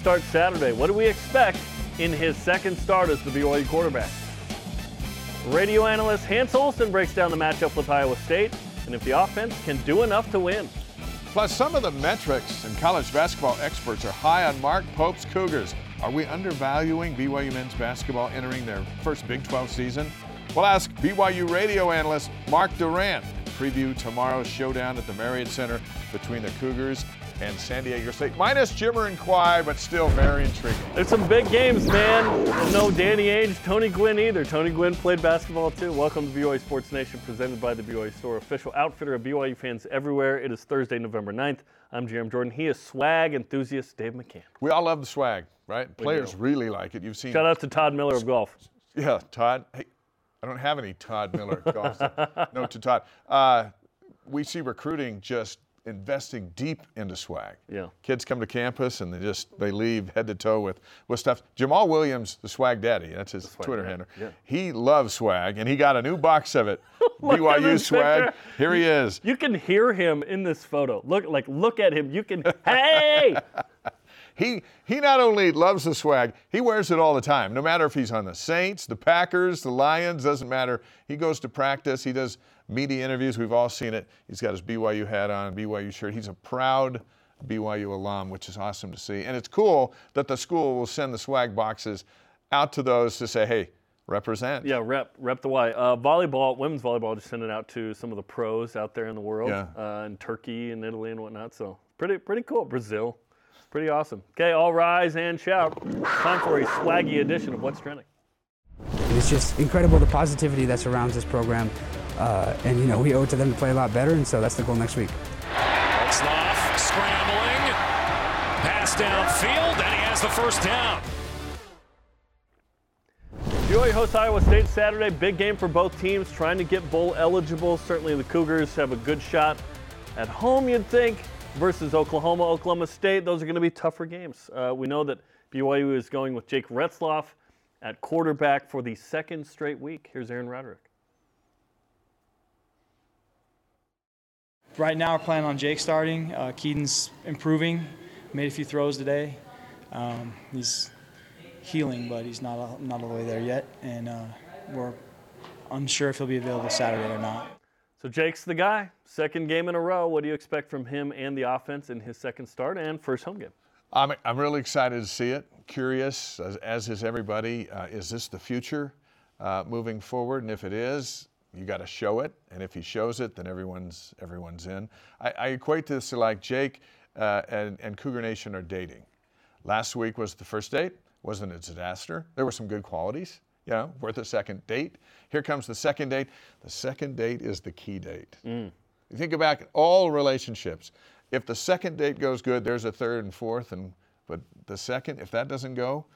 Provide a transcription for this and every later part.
Start Saturday. What do we expect in his second start as the BYU quarterback? Radio analyst Hans Olsen breaks down the matchup with Iowa State and if the offense can do enough to win. Plus, some of the metrics and college basketball experts are high on Mark Pope's Cougars. Are we undervaluing BYU men's basketball entering their first Big 12 season? We'll ask BYU radio analyst Mark Durrant preview tomorrow's showdown at the Marriott Center between the Cougars and San Diego State. Minus Jimmer and Kawhi, but still very intriguing. There's some big games, man. No Danny Ainge, Tony Gwynn either. Tony Gwynn played basketball too. Welcome to BYU Sports Nation, presented by the BYU Store, official outfitter of BYU fans everywhere. It is Thursday, November 9th. I'm Jarom Jordan. He is swag enthusiast Dave McCann. We all love the swag, right? Players really like it. You've seen. Shout out to Todd Miller of golf. Yeah, Todd. Hey, I don't have any Todd Miller golf. no to Todd. Uh, we see recruiting just investing deep into swag. Yeah. Kids come to campus and they just they leave head to toe with with stuff. Jamaal Williams, the swag daddy, that's his Twitter daddy, handle. yeah. He loves swag and he got a new box of it. BYU swag. Here he is. You can hear him in this photo. Look, like, look at him. You can, hey! He he not only loves the swag, he wears it all the time. No matter if he's on the Saints, the Packers, the Lions, doesn't matter. He goes to practice. He does media interviews. We've all seen it. He's got his BYU hat on, BYU shirt. He's a proud BYU alum, which is awesome to see. And it's cool that the school will send the swag boxes out to those to say, hey, represent. Yeah, rep rep the Y. Uh, volleyball, women's volleyball, just sent it out to some of the pros out there in the world, Yeah. uh, in Turkey and Italy and whatnot. So pretty pretty cool. Brazil, pretty awesome. Okay, all rise and shout. Time for a swaggy edition of What's Trending. It's just incredible the positivity that surrounds this program. Uh, and, you know, we owe it to them to play a lot better, and so that's the goal next week. Retzlaff scrambling. Pass downfield, and he has the first down. BYU hosts Iowa State Saturday. Big game for both teams, trying to get bowl eligible. Certainly the Cougars have a good shot at home, you'd think, versus Oklahoma, Oklahoma State. Those are going to be tougher games. Uh, we know that BYU is going with Jake Retzlaff at quarterback for the second straight week. Here's Aaron Roderick. Right now, we're planning on Jake starting. Uh, Kedon's improving. Made a few throws today. Um, he's healing, but he's not all, not all the way there yet, and uh, we're unsure if he'll be available Saturday or not. So Jake's the guy. Second game in a row. What do you expect from him and the offense in his second start and first home game? I'm, I'm really excited to see it. Curious, as, as is everybody. Uh, is this the future uh, moving forward? And if it is, you got to show it. And if he shows it, then everyone's everyone's in. I, I equate this to like Jake uh, and, and Cougar Nation are dating. Last week was the first date. Wasn't a disaster. There were some good qualities. You know, worth a second date. Here comes the second date. The second date is the key date. You think about all relationships. If the second date goes good, there's a third and fourth, and but the second, if that doesn't go,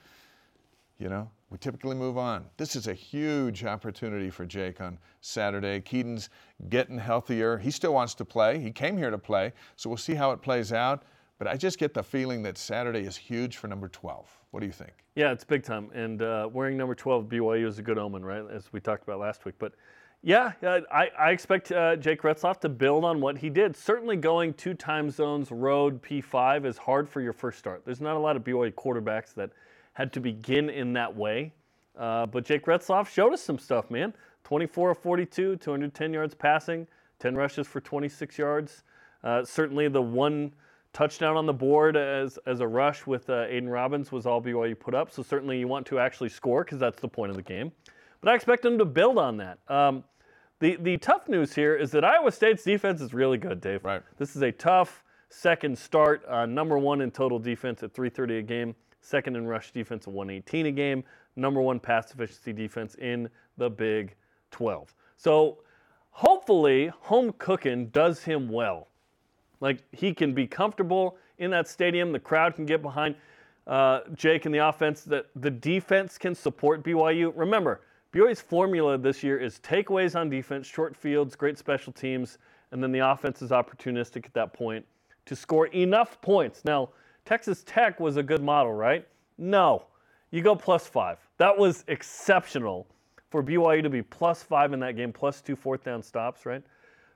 you know, we typically move on. This is a huge opportunity for Jake on Saturday. Kedon's getting healthier. He still wants to play. He came here to play, so we'll see how it plays out. But I just get the feeling that Saturday is huge for number 12. What do you think? Yeah, it's big time. And uh, wearing number 12 BYU is a good omen, right? As we talked about last week. But yeah, I, I expect uh, Jake Retzlaff to build on what he did. Certainly going two time zones, road, P5 is hard for your first start. There's not a lot of BYU quarterbacks that had to begin in that way. Uh, but Jake Retzlaff showed us some stuff, man. 24 of 42, 210 yards passing, 10 rushes for 26 yards. Uh, certainly the one touchdown on the board as, as a rush with uh, Aidan Robbins was all BYU put up. So certainly you want to actually score because that's the point of the game. But I expect them to build on that. Um, the, the tough news here is that Iowa State's defense is really good, Dave. Right. This is a tough second start. Uh, number one in total defense at 330 a game. Second in rush defense at 118 a game. Number one pass efficiency defense in the Big 12. So hopefully home cooking does him well. Like he can be comfortable in that stadium. The crowd can get behind uh, Jake and the offense. That the defense can support BYU. Remember, BYU's formula this year is takeaways on defense, short fields, great special teams, and then the offense is opportunistic at that point to score enough points. Now, Texas Tech was a good model, right? No, you go plus five. That was exceptional for BYU to be plus five in that game, plus two fourth down stops, right?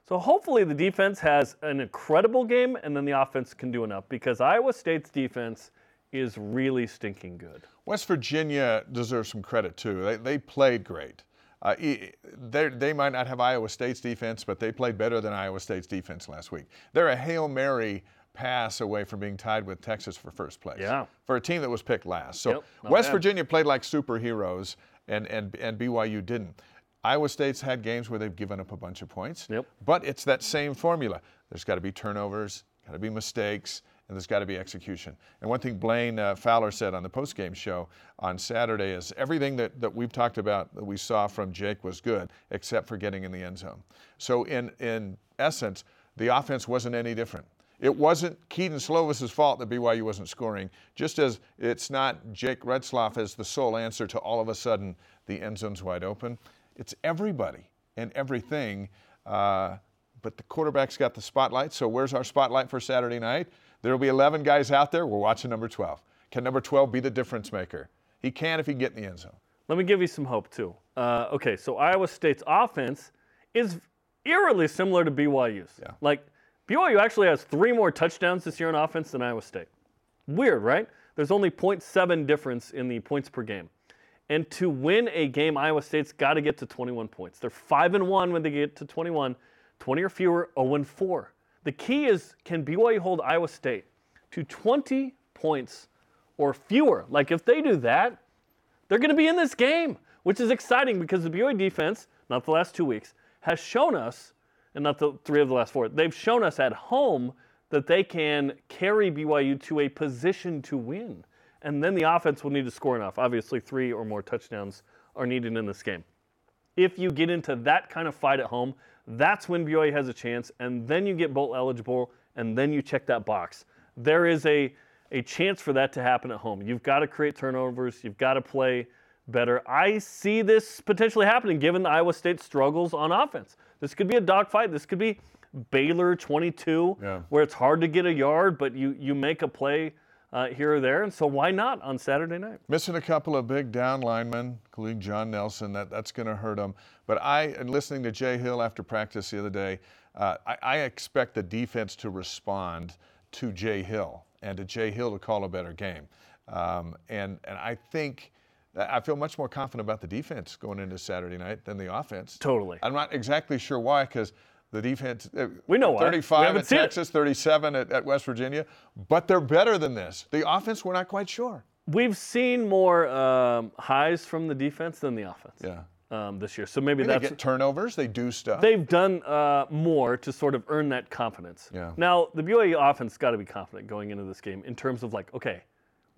So hopefully the defense has an incredible game and then the offense can do enough because Iowa State's defense is really stinking good. West Virginia deserves some credit too. They, they played great. Uh, they, they might not have Iowa State's defense, but they played better than Iowa State's defense last week. They're a Hail Mary pass away from being tied with Texas for first place. Yeah. For a team that was picked last. So Yep, West bad. Virginia played like superheroes, and, and, and BYU didn't. Iowa State's had games where they've given up a bunch of points. Yep. But it's that same formula. There's got to be turnovers, got to be mistakes, and there's got to be execution. And one thing Blaine uh, Fowler said on the postgame show on Saturday is everything that, that we've talked about that we saw from Jake was good, except for getting in the end zone. So in in essence, the offense wasn't any different. It wasn't Kedon Slovis's fault that BYU wasn't scoring, just as it's not Jake Retzlaff as the sole answer to all of a sudden the end zone's wide open. It's everybody and everything. Uh, but the quarterback's got the spotlight. So where's our spotlight for Saturday night? There'll be 11 guys out there. We're watching number 12. Can number 12 be the difference maker? He can if he can get in the end zone. Let me give you some hope too. Uh, okay, so Iowa State's offense is eerily similar to BYU's. Yeah. Like BYU actually has three more touchdowns this year on offense than Iowa State. Weird, right? There's only 0.7 difference in the points per game. And to win a game, Iowa State's got to get to 21 points. They're 5 and 1 when they get to 21, 20 or fewer, 0 and 4. The key is can BYU hold Iowa State to 20 points or fewer? Like if they do that, they're going to be in this game, which is exciting because the BYU defense, not the last two weeks, has shown us, and not the three of the last four, they've shown us at home that they can carry BYU to a position to win. And then the offense will need to score enough. Obviously, three or more touchdowns are needed in this game. If you get into that kind of fight at home, that's when BYU has a chance, and then you get bowl eligible, and then you check that box. There is a, a chance for that to happen at home. You've got to create turnovers, you've got to play better. I see this potentially happening given Iowa State struggles on offense. This could be a dogfight. This could be Baylor 22, Yeah. where it's hard to get a yard, but you, you make a play uh, here or there. And so why not on Saturday night? Missing a couple of big down linemen, including John Nelson, that, that's going to hurt them. But I, and listening to Jay Hill after practice the other day, uh, I, I expect the defense to respond to Jay Hill and to Jay Hill to call a better game. Um, and, and I think I feel much more confident about the defense going into Saturday night than the offense. Totally. I'm not exactly sure why, because the defense. uh, We know why. We 35 at seen it. Texas, 37 at, at West Virginia, but they're better than this. The offense, we're not quite sure. We've seen more um, highs from the defense than the offense Yeah. um, this year. So maybe They that's get turnovers. They do stuff. they've done uh, more to sort of earn that confidence. Yeah. Now the BYU offense got to be confident going into this game in terms of like, okay,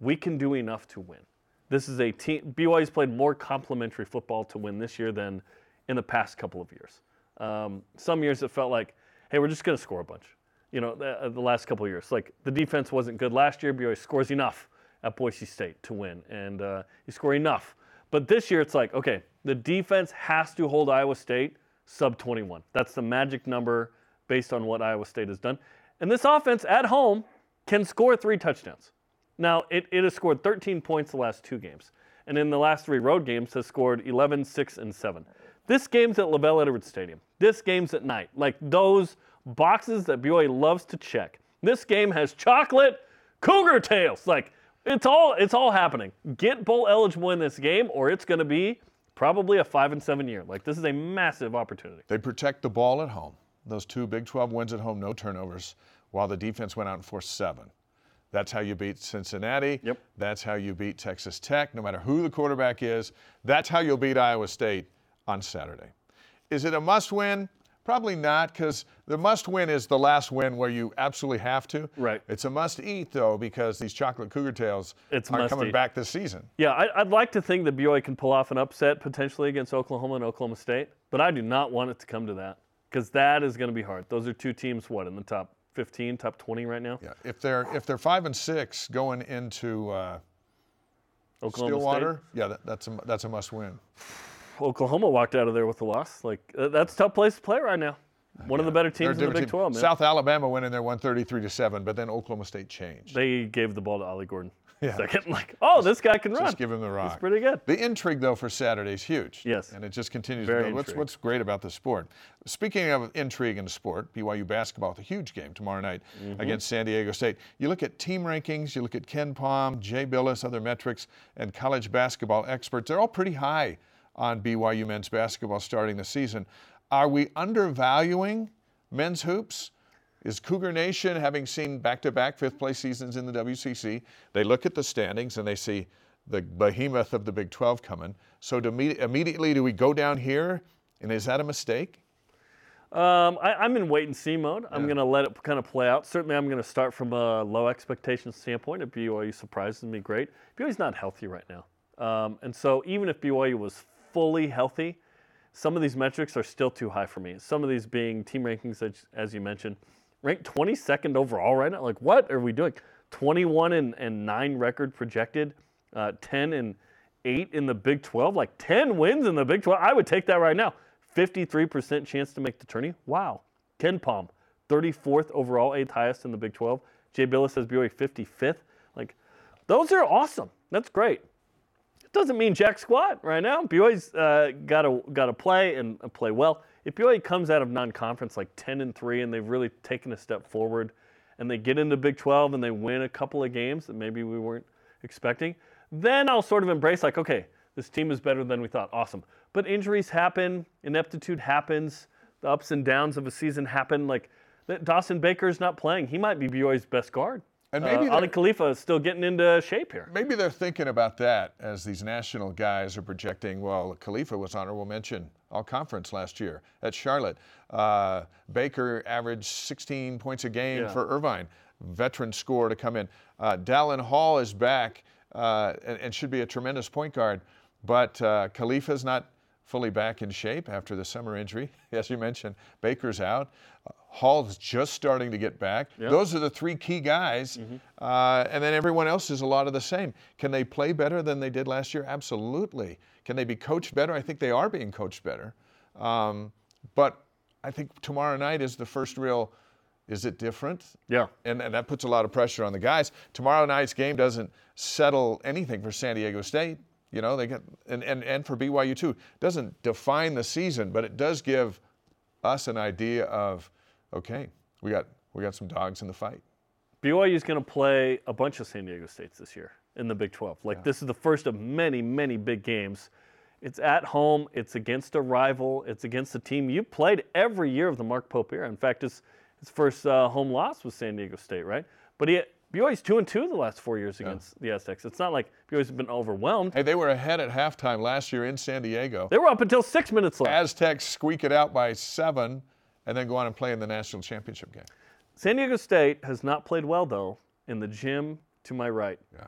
we can do enough to win. This is a team. BYU's played more complementary football to win this year than in the past couple of years. Um, some years it felt like, hey, we're just going to score a bunch. You know, the, the last couple of years, like the defense wasn't good last year. BYU scores enough at Boise State to win, and uh, you score enough. But this year it's like, okay, the defense has to hold Iowa State sub 21. That's the magic number based on what Iowa State has done. And this offense at home can score three touchdowns. Now, it, it has scored 13 points the last two games. And in the last three road games has scored 11, 6, and 7. This game's at LaVell Edwards Stadium. This game's at night. Like those boxes that BYU loves to check. This game has chocolate cougar tails. Like it's all it's all happening. Get bowl eligible in this game, or it's going to be probably a five and seven year. Like this is a massive opportunity. They protect the ball at home. Those two Big 12 wins at home, no turnovers, while the defense went out and forced seven. That's how you beat Cincinnati. Yep. That's how you beat Texas Tech, no matter who the quarterback is. That's how you'll beat Iowa State on Saturday. Is it a must win? Probably not, because the must win is the last win where you absolutely have to. Right. It's a must eat, though, because these chocolate cougar tails It's are coming eat. back this season. Yeah, I, I'd like to think that BYU can pull off an upset potentially against Oklahoma and Oklahoma State, but I do not want it to come to that because that is going to be hard. Those are two teams, what in the top 15, top 20 right now? Yeah. If they're if they're five and six going into uh, Oklahoma Stillwater, yeah, that, that's a that's a must win. Oklahoma walked out of there with a loss. Like uh, that's a tough place to play right now. One of the better teams in the Big team. 12, man. South Alabama went in there 133 to 7, but then Oklahoma State changed. They gave the ball to Ollie Gordon. Yeah. Second, like, oh, this guy can run. Just give him the rock. It's pretty good. The intrigue, though, for Saturday is huge. Yes. And it just continues Very to build. What's, what's great about the sport? Speaking of intrigue in the sport, BYU basketball, it's a huge game tomorrow night Mm-hmm. against San Diego State. You look at team rankings, you look at KenPom, Jay Bilas, other metrics, and college basketball experts. They're all pretty high on BYU men's basketball starting the season. Are we undervaluing men's hoops? Is Cougar Nation, having seen back to back fifth place seasons in the WCC, they look at the standings and they see the behemoth of the Big 12 coming. So immediately, do we go down here? And is that a mistake? Um, I, I'm in wait and see mode. I'm going to let it kind of play out. Certainly, I'm going to start from a low expectation standpoint. If BYU surprises me, great. BYU's not healthy right now. Um, and so, even if BYU was fully healthy, some of these metrics are still too high for me. Some of these being team rankings, as, as you mentioned, ranked 22nd overall right now. Like, what are we doing? 21 and, and 9 record projected, uh, 10 and 8 in the Big 12, like 10 wins in the Big 12. I would take that right now. 53% chance to make the tourney. Wow. KenPom, 34th overall, eighth highest in the Big 12. Jay Bilas says BYU 55th. Like, those are awesome. That's great. It doesn't mean jack squat right now. BYU's uh, got to got to play and play well. If BYU comes out of non-conference like 10 and three, and they've really taken a step forward, and they get into Big 12 and they win a couple of games that maybe we weren't expecting, then I'll sort of embrace like, okay, this team is better than we thought. Awesome. But injuries happen, ineptitude happens, the ups and downs of a season happen. Like Dawson Baker's not playing. He might be BYU's best guard. And maybe uh, Aly Khalifa is still getting into shape here. Maybe they're thinking about that as these national guys are projecting. Well, Khalifa was honorable mention all conference last year at Charlotte. Uh, Baker averaged 16 points a game Yeah. for Irvine, veteran score to come in. Uh, Dallin Hall is back uh, and, and should be a tremendous point guard, but uh, Khalifa's not fully back in shape after the summer injury. As you mentioned, Baker's out. Uh, Hall's just starting to get back. Those are the three key guys. Uh, and then everyone else is a lot of the same. Can they play better than they did last year? Absolutely. Can they be coached better? I think they are being coached better. Um, but I think tomorrow night is the first real. Is it different? Yeah. and, and that puts a lot of pressure on the guys. Tomorrow night's game doesn't settle anything for San Diego State. You know, they get and, and, and for BYU too. Doesn't define the season, but it does give us an idea of okay, we got we got some dogs in the fight. BYU is going to play a bunch of San Diego States this year in the Big 12. Like this is the first of many, many big games. It's at home. It's against a rival. It's against a team you played every year of the Mark Pope era. In fact, his his first uh, home loss was San Diego State, right? But he BYU's two and two the last four years against the Aztecs. It's not like BYU's been overwhelmed. Hey, they were ahead at halftime last year in San Diego. They were up until six minutes left. Aztecs squeak it out by seven, and then go on and play in the national championship game. San Diego State has not played well though in the gym to my right. Yeah.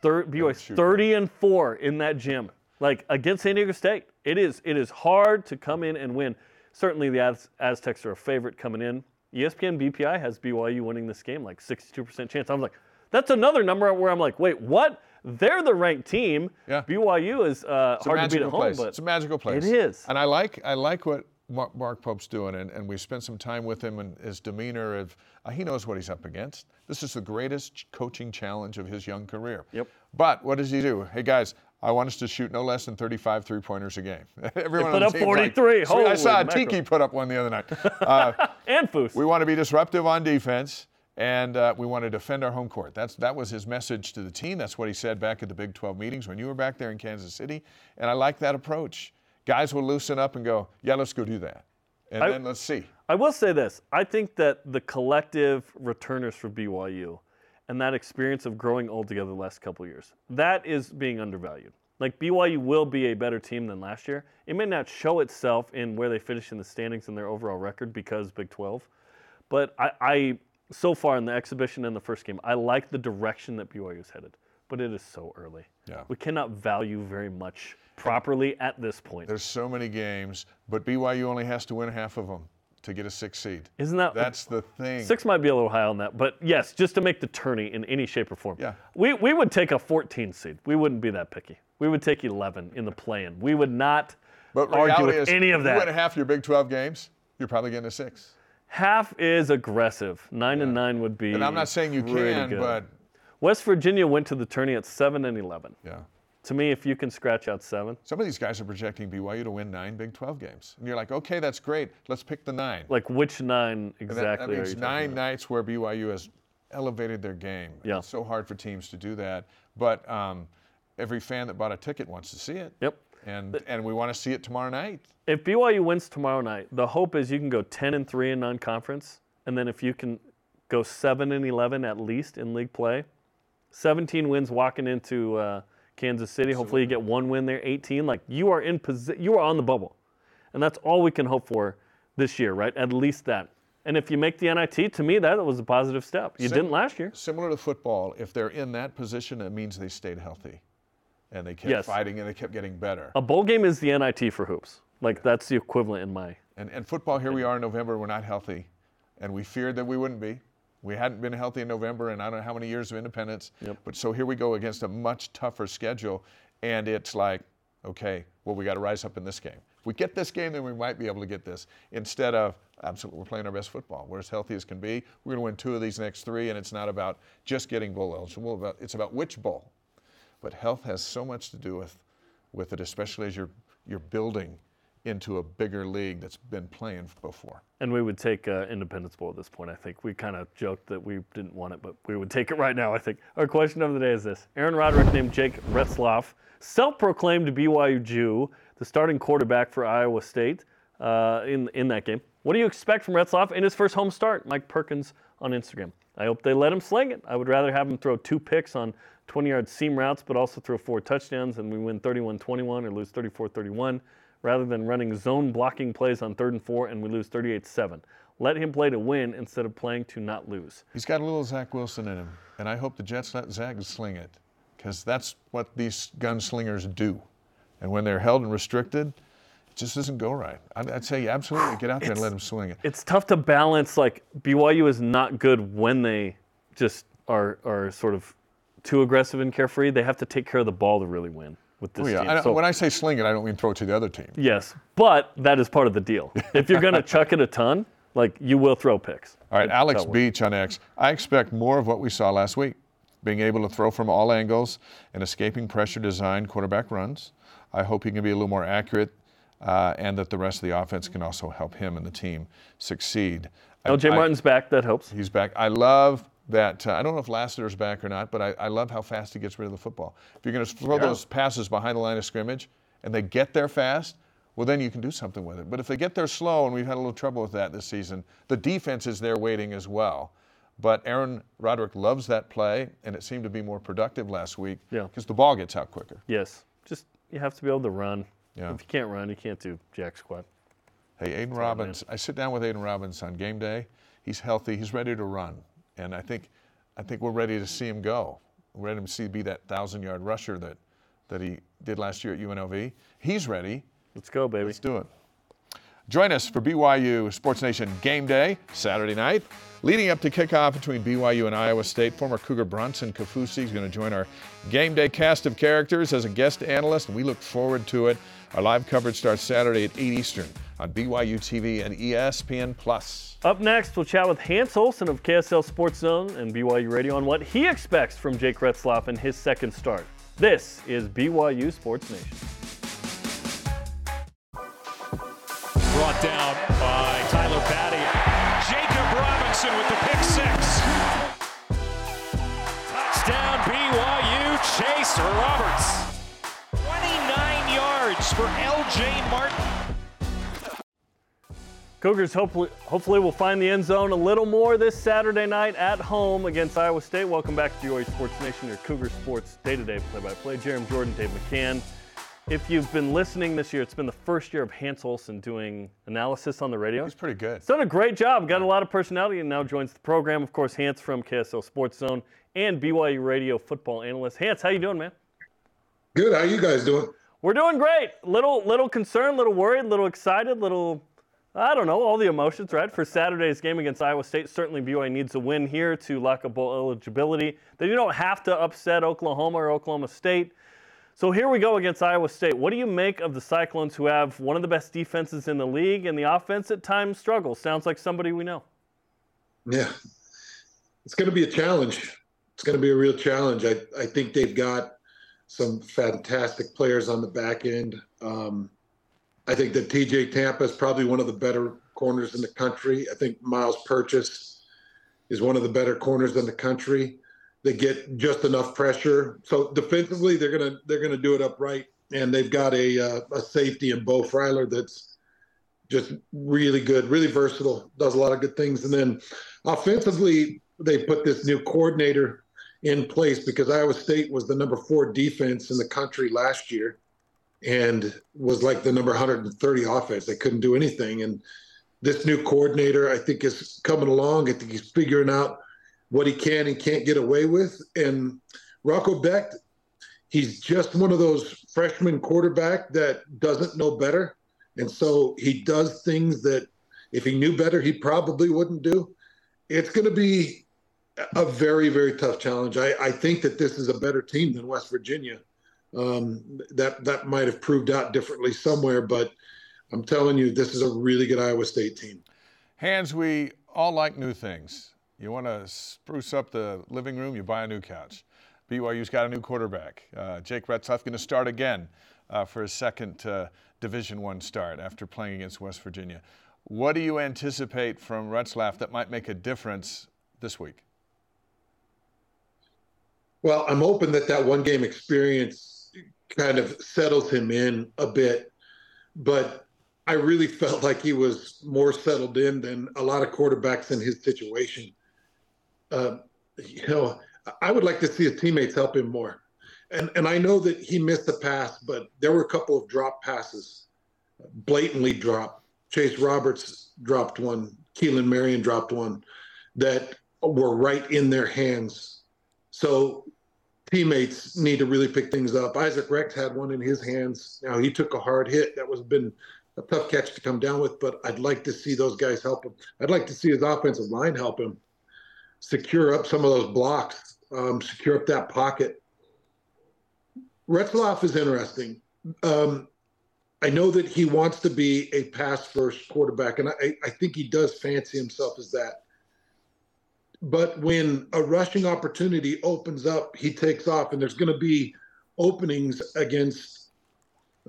Thir- BYU's 30 and 4 in that gym. Like against San Diego State. It is it is hard to come in and win. Certainly the Az- Aztecs are a favorite coming in. ESPN BPI has BYU winning this game like 62% chance. I'm like that's another number where I'm like, "Wait, what? They're the ranked team. Yeah. BYU is uh, hard to beat at home, place. but it's a magical place. It is. And I like I like what Mark, Mark Pope's doing, and, and we spent some time with him and his demeanor of uh, he knows what he's up against. This is the greatest coaching challenge of his young career. Yep. But what does he do? Hey guys, I want us to shoot no less than 35 three-pointers a game. Everyone put up the team's like, 43. "Sweet." I saw Holy Tiki put up one the other night. Uh, and Foos. we want to be disruptive on defense, and uh, we want to defend our home court. That's that was his message to the team. That's what he said back at the Big 12 meetings when you were back there in Kansas City. And I like that approach. Guys will loosen up and go, "Yeah, let's go do that," and I- then let's see. I will say this. I think that the collective returners for BYU and that experience of growing old together the last couple of years, that is being undervalued. Like BYU will be a better team than last year. It may not show itself in where they finish in the standings and their overall record because Big 12. But I, I so far in the exhibition and the first game, I like the direction that BYU is headed. But it is so early. Yeah. We cannot value very much properly at this point. There's so many games, but BYU only has to win half of them to get a six seed. Isn't that That's the thing. Six might be a little high on that, but yes, just to make the tourney in any shape or form. Yeah. We, we would take a 14 seed. We wouldn't be that picky. We would take 11 in the play-in. We would not But argue with is, any of that. you win half your Big 12 games, You're probably getting a six. Half is aggressive. Nine and nine would be. And I'm not saying you can, good. but West Virginia went to the tourney at seven and eleven. yeah. To me, if you can scratch out seven, Some of these guys are projecting BYU to win nine Big 12 games. And you're like, okay, that's great. Let's pick the nine. like which nine And that- exactly that, are means you nine nights where BYU has elevated their game. Yeah. It's so hard for teams to do that. But um, every fan that bought a ticket wants to see it. Yep. And, and we want to see it tomorrow night. If BYU wins tomorrow night, the hope is you can go 10 and 3 in non-conference, and then if you can go 7 and 11 at least in league play, 17 wins walking into uh, Kansas City. Hopefully you get one win there, 18. Like you are in posi- you are on the bubble, and that's all we can hope for this year, right? At least that. And if you make the NIT, to me that was a positive step. You Sim- didn't last year. Similar to football, if they're in that position, it means they stayed healthy. And they kept Yes. fighting and they kept getting better. A bowl game is the NIT for hoops. Like that's the equivalent in my. And, and football, here we are in November, we're not healthy. And we feared that we wouldn't be. We hadn't been healthy in November and I don't know how many years of independence. Yep. But so here we go against a much tougher schedule. And it's like, okay, well, we got to rise up in this game. If we get this game, then we might be able to get this. Instead of, absolutely, we're playing our best football. We're as healthy as can be. We're going to win two of these next three. And it's not about just getting bowl eligible, it's about which bowl. But health has so much to do with, with it, especially as you're, you're building into a bigger league that's been playing before. And we would take uh, Independence Bowl at this point, I think. We kind of joked that we didn't want it, but we would take it right now, I think. Our question of the day is this Aaron Roderick named Jake Retzlaff, self proclaimed BYU Jew, the starting quarterback for Iowa State uh, in, in that game. What do you expect from Retzlaff in his first home start? Mike Perkins on Instagram. I hope they let him sling it. I would rather have him throw two picks on 20 yard seam routes, but also throw four touchdowns and we win 31 21 or lose 34 31 rather than running zone blocking plays on third and four and we lose 38 7. Let him play to win instead of playing to not lose. He's got a little Zach Wilson in him, and I hope the Jets let Zach sling it, because that's what these gunslingers do. And when they're held and restricted, it just doesn't go right. I'd, I'd say absolutely get out there and let him swing it. It's tough to balance. Like BYU is not good when they just are are sort of too aggressive and carefree. They have to take care of the ball to really win with this Oh, yeah. team. I, So- when I say sling it, I don't mean throw it to the other team. yes, but that is part of the deal. If you're going to chuck it a ton, like you will throw picks. All right, Alex Beach on X. I expect more of what we saw last week being able to throw from all angles and escaping pressure design quarterback runs. I hope he can be a little more accurate uh, and that the rest of the offense can also help him and the team succeed. I- LJ I- Martin's back. That helps. He's back. I love that. Uh, I don't know if Lassiter's back or not, but I, I love how fast he gets rid of the football. If you're going to throw Yeah. those passes behind the line of scrimmage and they get there fast, well, then you can do something with it. But if they get there slow, and we've had a little trouble with that this season, the defense is there waiting as well. But Aaron Roderick loves that play, and it seemed to be more productive last week Yeah. because the ball gets out quicker. Yes, just you have to be able to run. Yeah. If you can't run, you can't do jack squat. Hey, Aidan Robbins. I sit down with Aidan Robbins on game day. He's healthy. He's ready to run, and I think, I think we're ready to see him go. We're ready to see be that thousand-yard rusher that, that he did last year at UNLV. He's ready. Let's go, baby. Let's do it. Join us for BYU Sports Nation Game Day Saturday night. Leading up to kickoff between BYU and Iowa State, former Cougar Bronson Kaufusi is going to join our Game Day cast of characters as a guest analyst, and we look forward to it. Our live coverage starts Saturday at 8 Eastern on BYU TV and ESPN Plus. Up next, we'll chat with Hans Olsen of KSL Sports Zone and BYU Radio on what he expects from Jake Retzlaff in his second start. This is BYU Sports Nation. Brought down by Tyler Batty. Jacob Robinson with the pick six. Touchdown BYU. Chase Roberts. 29 yards for LJ Martin. Cougars hopefully, hopefully will find the end zone a little more this Saturday night at home against Iowa State. Welcome back to BYU Sports Nation, your Cougar Sports day-to-day play-by-play. Jarom Jordan, Dave McCann. If you've been listening this year, it's been the first year of Hans Olsen doing analysis on the radio. He's pretty good. He's done a great job, got a lot of personality, and now joins the program. Of course, Hans from KSL Sports Zone and BYU Radio football analyst. Hans, how you doing, man? Good. How you guys doing? We're doing great. Little little concerned, little worried, little excited, little I don't know, all the emotions, right? For Saturday's game against Iowa State, certainly BYU needs a win here to lock up bowl eligibility. They don't have to upset Oklahoma or Oklahoma State. So here we go against Iowa State. What do you make of the Cyclones who have one of the best defenses in the league and the offense at times struggles? Sounds like somebody we know. Yeah. It's going to be a challenge. It's going to be a real challenge. I, I think they've got some fantastic players on the back end. Um, I think that TJ Tampa is probably one of the better corners in the country. I think Myles Purchase is one of the better corners in the country. They get just enough pressure. So defensively, they're gonna they're gonna do it upright, and they've got a uh, a safety in Beau Freyler that's just really good, really versatile, does a lot of good things. And then offensively, they put this new coordinator in place because Iowa State was the number four defense in the country last year and was like the number 130 offense. They couldn't do anything. And this new coordinator, I think, is coming along. I think he's figuring out what he can and can't get away with. And Rocco Becht, he's just one of those freshman quarterback that doesn't know better. And so he does things that if he knew better, he probably wouldn't do. It's going to be a very, very tough challenge. I, I think that this is a better team than West Virginia. Um, that that might have proved out differently somewhere, but I'm telling you, this is a really good Iowa State team. Hans, we all like new things. You want to spruce up the living room, you buy a new couch. BYU's got a new quarterback. Uh, Jake Retzlaff going to start again uh, for his second uh, Division One start after playing against West Virginia. What do you anticipate from Retzlaff that might make a difference this week? Well, I'm hoping that that one game experience kind of settles him in a bit, but I really felt like he was more settled in than a lot of quarterbacks in his situation uh, you know, I would like to see his teammates help him more. And and I know that he missed a pass, but there were a couple of drop passes, blatantly dropped. Chase Roberts dropped one. Keelan Marion dropped one that were right in their hands. So teammates need to really pick things up. Isaac Rex had one in his hands. Now he took a hard hit. That was been a tough catch to come down with, but I'd like to see those guys help him. I'd like to see his offensive line help him secure up some of those blocks, um, secure up that pocket. Retzlaff is interesting. Um, I know that he wants to be a pass first quarterback, and I, I think he does fancy himself as that. But when a rushing opportunity opens up, he takes off, and there's going to be openings against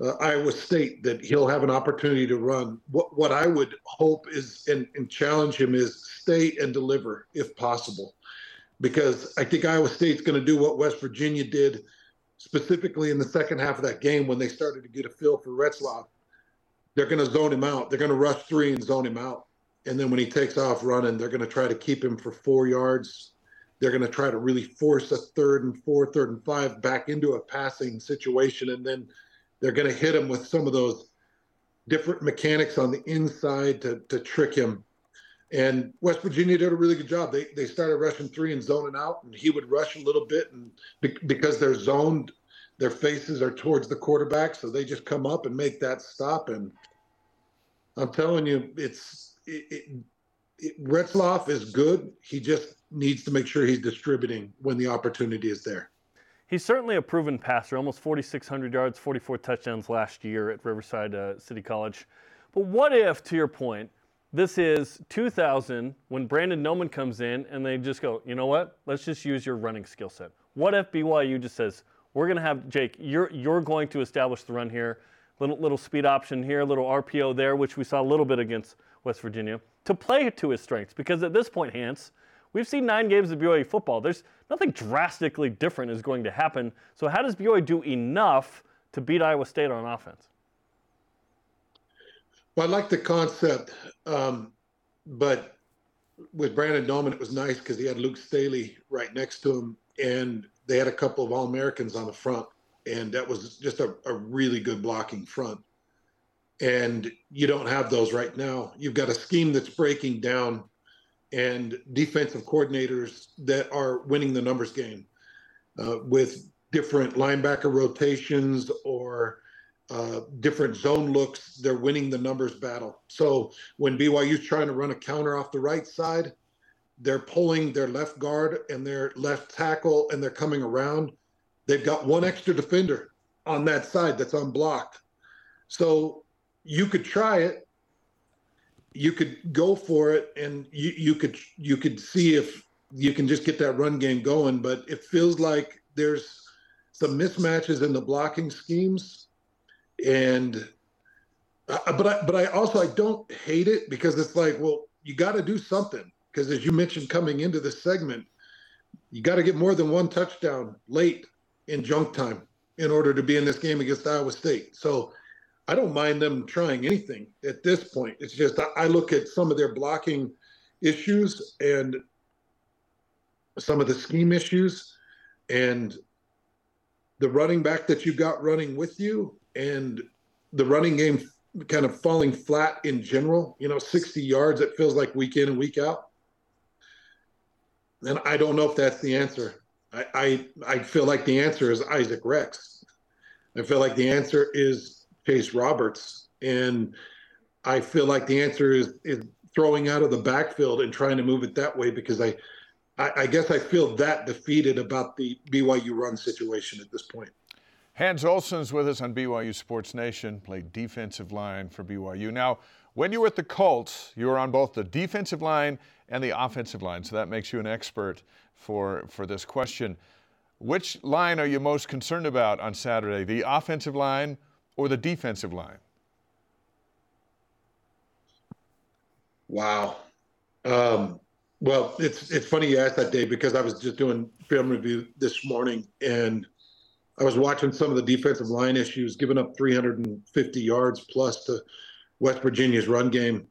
uh, Iowa State that he'll have an opportunity to run. What what I would hope is and, and challenge him is stay and deliver if possible, because I think Iowa State's going to do what West Virginia did, specifically in the second half of that game when they started to get a feel for Retzlaff. They're going to zone him out. They're going to rush three and zone him out, and then when he takes off running, they're going to try to keep him for four yards. They're going to try to really force a third and four, third and five back into a passing situation, and then they're going to hit him with some of those different mechanics on the inside to, to trick him. And West Virginia did a really good job. They, they started rushing three and zoning out, and he would rush a little bit. And be, because they're zoned, their faces are towards the quarterback, so they just come up and make that stop. And I'm telling you, it's it, it, it, Retzlaff is good. He just needs to make sure he's distributing when the opportunity is there he's certainly a proven passer, almost 4,600 yards, 44 touchdowns last year at Riverside uh, City College. But what if, to your point, this is 2000 when Brandon Doman comes in and they just go, you know what? Let's just use your running skill set. What if BYU just says, we're going to have Jake, you're, you're going to establish the run here, little, little speed option here, little RPO there, which we saw a little bit against West Virginia, to play to his strengths. Because at this point, Hans, We've seen nine games of BYU football. There's nothing drastically different is going to happen. So how does BYU do enough to beat Iowa State on offense? Well, I like the concept, um, but with Brandon Doman, it was nice because he had Luke Staley right next to him, and they had a couple of All Americans on the front, and that was just a, a really good blocking front. And you don't have those right now. You've got a scheme that's breaking down and defensive coordinators that are winning the numbers game uh, with different linebacker rotations or uh, different zone looks. They're winning the numbers battle. So when BYU's trying to run a counter off the right side, they're pulling their left guard and their left tackle and they're coming around. They've got one extra defender on that side that's unblocked. So you could try it. You could go for it, and you, you could you could see if you can just get that run game going. But it feels like there's some mismatches in the blocking schemes, and uh, but I but I also I don't hate it because it's like well you got to do something because as you mentioned coming into this segment, you got to get more than one touchdown late in junk time in order to be in this game against Iowa State. So I don't mind them trying anything at this point. It's just I look at some of their blocking issues and some of the scheme issues and the running back that you got running with you and the running game kind of falling flat in general, you know, 60 yards, it feels like week in and week out. And I don't know if that's the answer. I, I, I feel like the answer is Isaac Rex. I feel like the answer is Chase Roberts. And I feel like the answer is, is throwing out of the backfield and trying to move it that way because I, I, I guess I feel that defeated about the BYU run situation at this point. Hans Olsen's with us on BYU Sports Nation, played defensive line for BYU. Now, when you were at the Colts, you were on both the defensive line and the offensive line, so that makes you an expert for, for this question. Which line are you most concerned about on Saturday, the offensive line or the defensive line? Wow. Um, well, it's it's funny you asked that, Dave, because I was just doing film review this morning and I was watching some of the defensive line issues, giving up 350 yards plus to West Virginia's run game.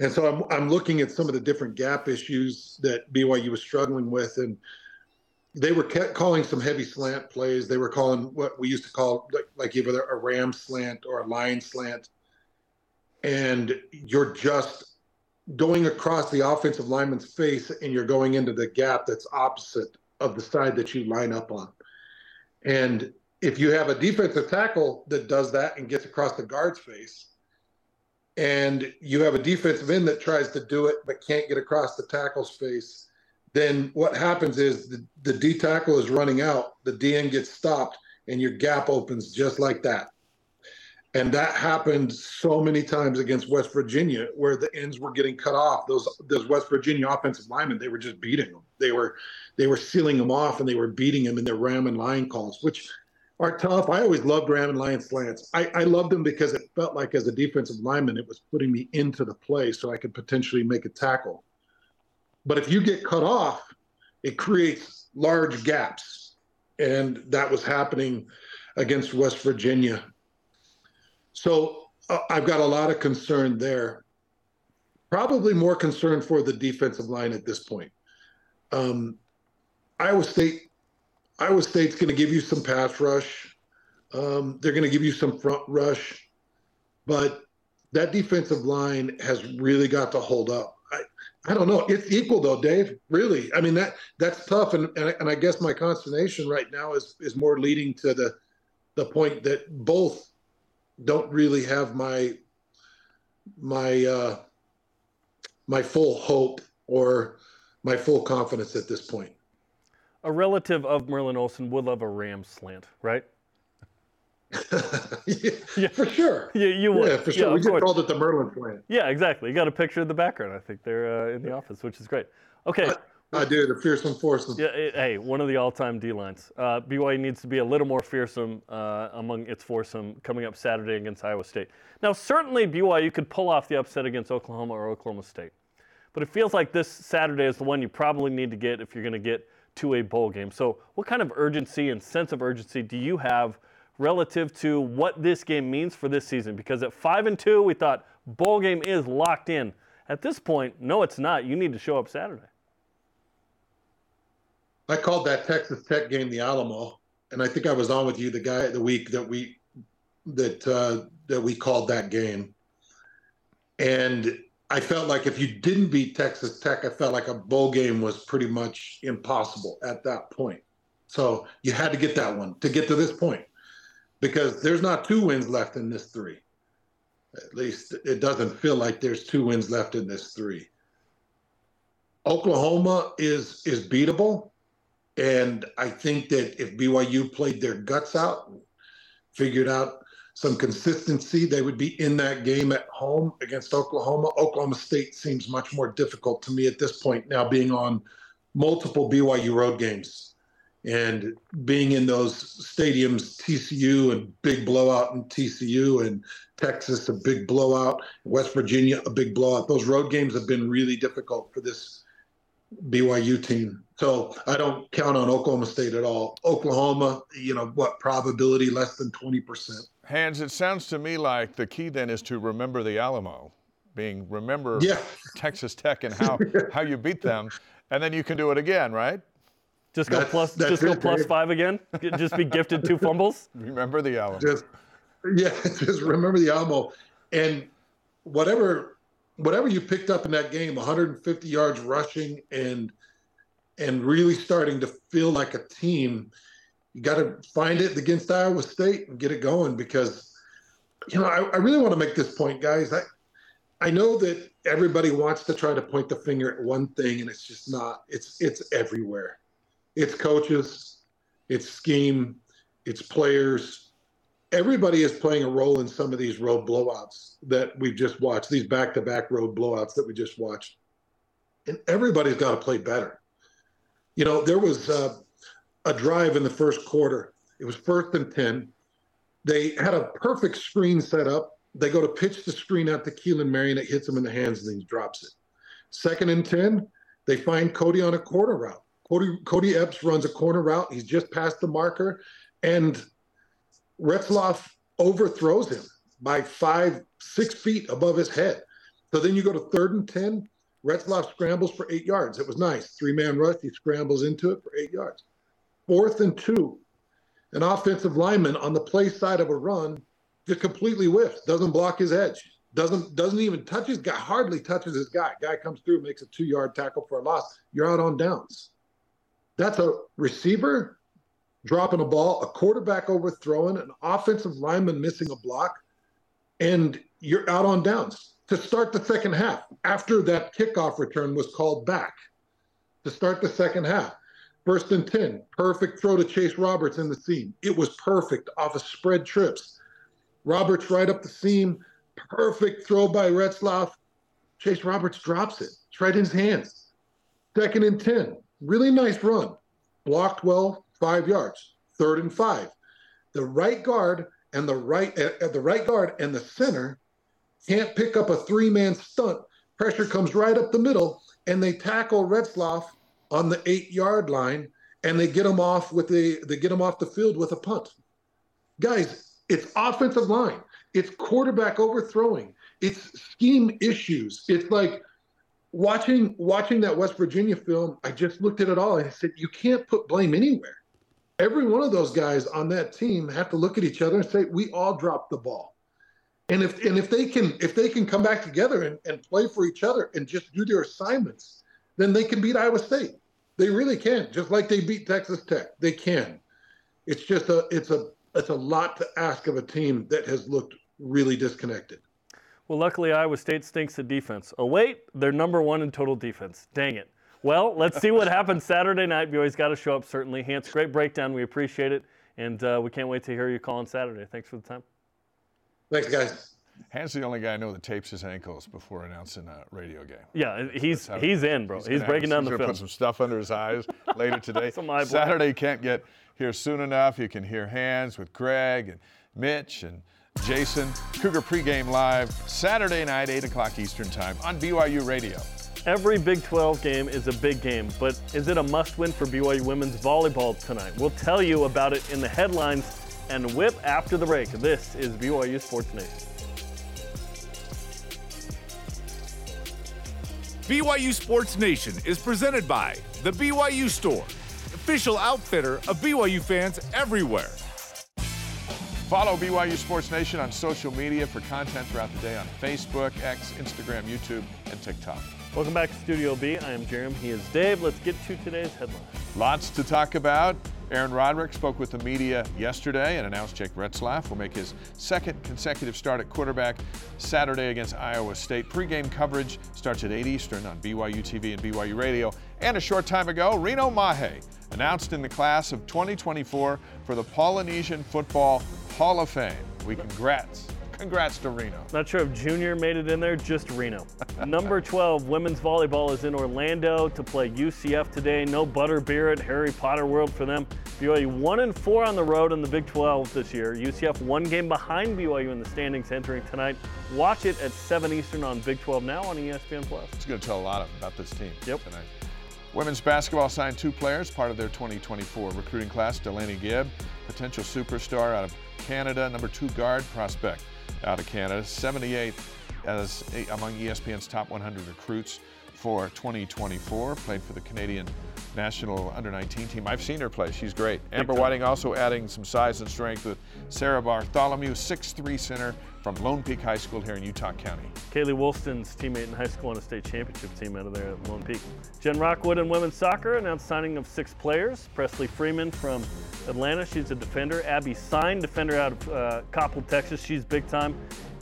And so I'm, I'm looking at some of the different gap issues that BYU was struggling with. And they were calling some heavy slant plays. They were calling what we used to call like, like either a ram slant or a line slant. And you're just going across the offensive lineman's face and you're going into the gap that's opposite of the side that you line up on. And if you have a defensive tackle that does that and gets across the guard's face, and you have a defensive end that tries to do it but can't get across the tackle's face, then what happens is the, the D tackle is running out, the DN gets stopped, and your gap opens just like that. And that happened so many times against West Virginia, where the ends were getting cut off. Those those West Virginia offensive linemen, they were just beating them. They were they were sealing them off, and they were beating them in their ram and line calls, which are tough. I always loved ram and line slants. I, I loved them because it felt like as a defensive lineman, it was putting me into the play so I could potentially make a tackle. But if you get cut off, it creates large gaps, and that was happening against West Virginia so uh, I've got a lot of concern there. Probably more concern for the defensive line at this point. Um, Iowa State, Iowa State's going to give you some pass rush. Um, they're going to give you some front rush, but that defensive line has really got to hold up. I, don't know. It's equal though, Dave. Really, I mean that that's tough, and and I, and I guess my consternation right now is is more leading to the the point that both don't really have my my uh, my full hope or my full confidence at this point. A relative of Merlin Olsen would love a ram slant, right? Yeah, yeah, for sure. Yeah, you would. Yeah, for sure. Yeah, we just called it the Merlin slant. Yeah, exactly. You got a picture of the background. I think they're uh, in the office, which is great. Okay. I do the fearsome foursome. Yeah, it, hey, one of the all-time D lines. Uh, BYU needs to be a little more fearsome uh, among its foursome coming up Saturday against Iowa State. Now, certainly BYU could pull off the upset against Oklahoma or Oklahoma State, but it feels like this Saturday is the one you probably need to get if you're going to get to a bowl game. So, what kind of urgency and sense of urgency do you have relative to what this game means for this season? Because at five and two, we thought bowl game is locked in. At this point, no, it's not. You need to show up Saturday. I called that Texas Tech game the Alamo, and I think I was on with you the guy the week that we that uh, that we called that game, and I felt like if you didn't beat Texas Tech, I felt like a bowl game was pretty much impossible at that point. So you had to get that one to get to this point, because there's not two wins left in this three. At least it doesn't feel like there's two wins left in this three. Oklahoma is is beatable And I think that if BYU played their guts out, figured out some consistency, they would be in that game at home against Oklahoma. Oklahoma State seems much more difficult to me at this point now, being on multiple BYU road games and being in those stadiums, TCU and big blowout in TCU and Texas, a big blowout, West Virginia, a big blowout. Those road games have been really difficult for this BYU team. So I don't count on Oklahoma State at all. Oklahoma, you know, what probability less than 20%. Hans, it sounds to me like the key then is to remember the Alamo, being remember yeah. Texas Tech and how, how you beat them, and then you can do it again, right? Just go that's, plus, that's just go plus five again. Just be gifted two fumbles. Remember the Alamo. Just, yeah, just remember the Alamo, and whatever whatever you picked up in that game, 150 yards rushing and and really starting to feel like a team. You got to find it against Iowa State and get it going because, you know, I, I really want to make this point, guys. I I know that everybody wants to try to point the finger at one thing, and it's just not. It's it's everywhere. It's coaches, it's scheme, it's players, everybody is playing a role in some of these road blowouts that we've just watched, these back to back road blowouts that we just watched. And everybody's got to play better. You know, there was uh, a drive in the first quarter, it was first and 10. They had a perfect screen set up. They go to pitch the screen out to Keelan Marion. It hits him in the hands and he drops it. Second and 10, they find Cody on a corner route. Cody, Cody Epps runs a corner route. He's just past the marker. And Retzlaff overthrows him by five, six feet above his head. So then you go to third and 10. Retzlaff scrambles for eight yards. It was nice. Three man rush. He scrambles into it for eight yards. Fourth and two. An offensive lineman on the play side of a run just completely whiffs, doesn't block his edge, doesn't doesn't even touch his guy, hardly touches his guy. Guy comes through, makes a two yard tackle for a loss. You're out on downs. That's a receiver dropping a ball, a quarterback overthrowing, an offensive lineman missing a block, and you're out on downs to start the second half after that kickoff return was called back to start the second half. First and 10, perfect throw to Chase Roberts in the seam. It was perfect off of spread trips. Roberts right up the seam, perfect throw by Retzlaff. Chase Roberts drops it. It's right in his hands. Second and 10, really nice run. Blocked well, five yards, third and five. The right guard and the right uh, the right guard and the center can't pick up a three-man stunt. Pressure comes right up the middle, and they tackle Retzlaff on the eight-yard line, and they get him off with the they get him off the field with a punt. Guys, it's offensive line, it's quarterback overthrowing, it's scheme issues. It's like watching watching that West Virginia film. I just looked at it all and I said, you can't put blame anywhere every one of those guys on that team have to look at each other and say, we all dropped the ball. And if and if they can if they can come back together and, and play for each other and just do their assignments, then they can beat Iowa State. They really can, just like they beat Texas Tech. They can. It's just a it's a it's a lot to ask of a team that has looked really disconnected. Well, luckily Iowa State stinks at defense. Oh wait, they're number one in total defense. Dang it. Well, let's see what happens Saturday night. You always got to show up, certainly. Hans, great breakdown. We appreciate it. And uh, we can't wait to hear you call on Saturday. Thanks for the time. Thanks, guys. Hans is the only guy I know that tapes his ankles before announcing a radio game. Yeah, he's he's in, bro. He's, he's breaking down the film. Put some stuff under his eyes later today. Saturday can't get here soon enough. You can hear Hans with Greg and Mitch and Jason. Cougar pregame live Saturday night, 8 o'clock Eastern Time on BYU Radio. Every Big 12 game is a big game, but is it a must win for BYU women's volleyball tonight? We'll tell you about it in the headlines and whip after the break. This is BYU Sports Nation. BYU Sports Nation is presented by The BYU Store, official outfitter of BYU fans everywhere. Follow BYU Sports Nation on social media for content throughout the day on Facebook, X, Instagram, YouTube, and TikTok. Welcome back to Studio B. I am Jarom. He is Dave. Let's get to today's headlines. Lots to talk about. Aaron Roderick spoke with the media yesterday and announced Jake Retzlaff will make his second consecutive start at quarterback Saturday against Iowa State. Pre-game coverage starts at 8 Eastern on BYU TV and BYU Radio And a short time ago, Reno Mahe announced in the class of 2024 for the Polynesian Football Hall of Fame. We congrats. Congrats to Reno. Not sure if Junior made it in there, just Reno. Number 12, women's volleyball is in Orlando to play UCF today. No butterbeer at Harry Potter World for them. BYU 1 and 4 on the road in the Big 12 this year. UCF one game behind BYU in the standings entering tonight. Watch it at 7 Eastern on Big 12 now on ESPN Plus. It's going to tell a lot about this team Yep. tonight. Women's basketball signed two players, part of their 2024 recruiting class. Delaney Gibb, potential superstar out of Canada, number two guard prospect out of Canada, 78th as among ESPN's top 100 recruits for 2024. Played for the Canadian national under 19 team. I've seen her play. She's great. Amber. Whiting also adding some size and strength with Sarah Bartholomew, 6'3 center from Lone Peak High School here in Utah County. Kaylee Woolston's teammate in high school on a state championship team out of there at Lone Peak. Jen Rockwood in women's soccer announced signing of six players. Presley Freeman from Atlanta, she's a defender. Abby Sign, defender out of uh, Coppell, Texas, she's big time.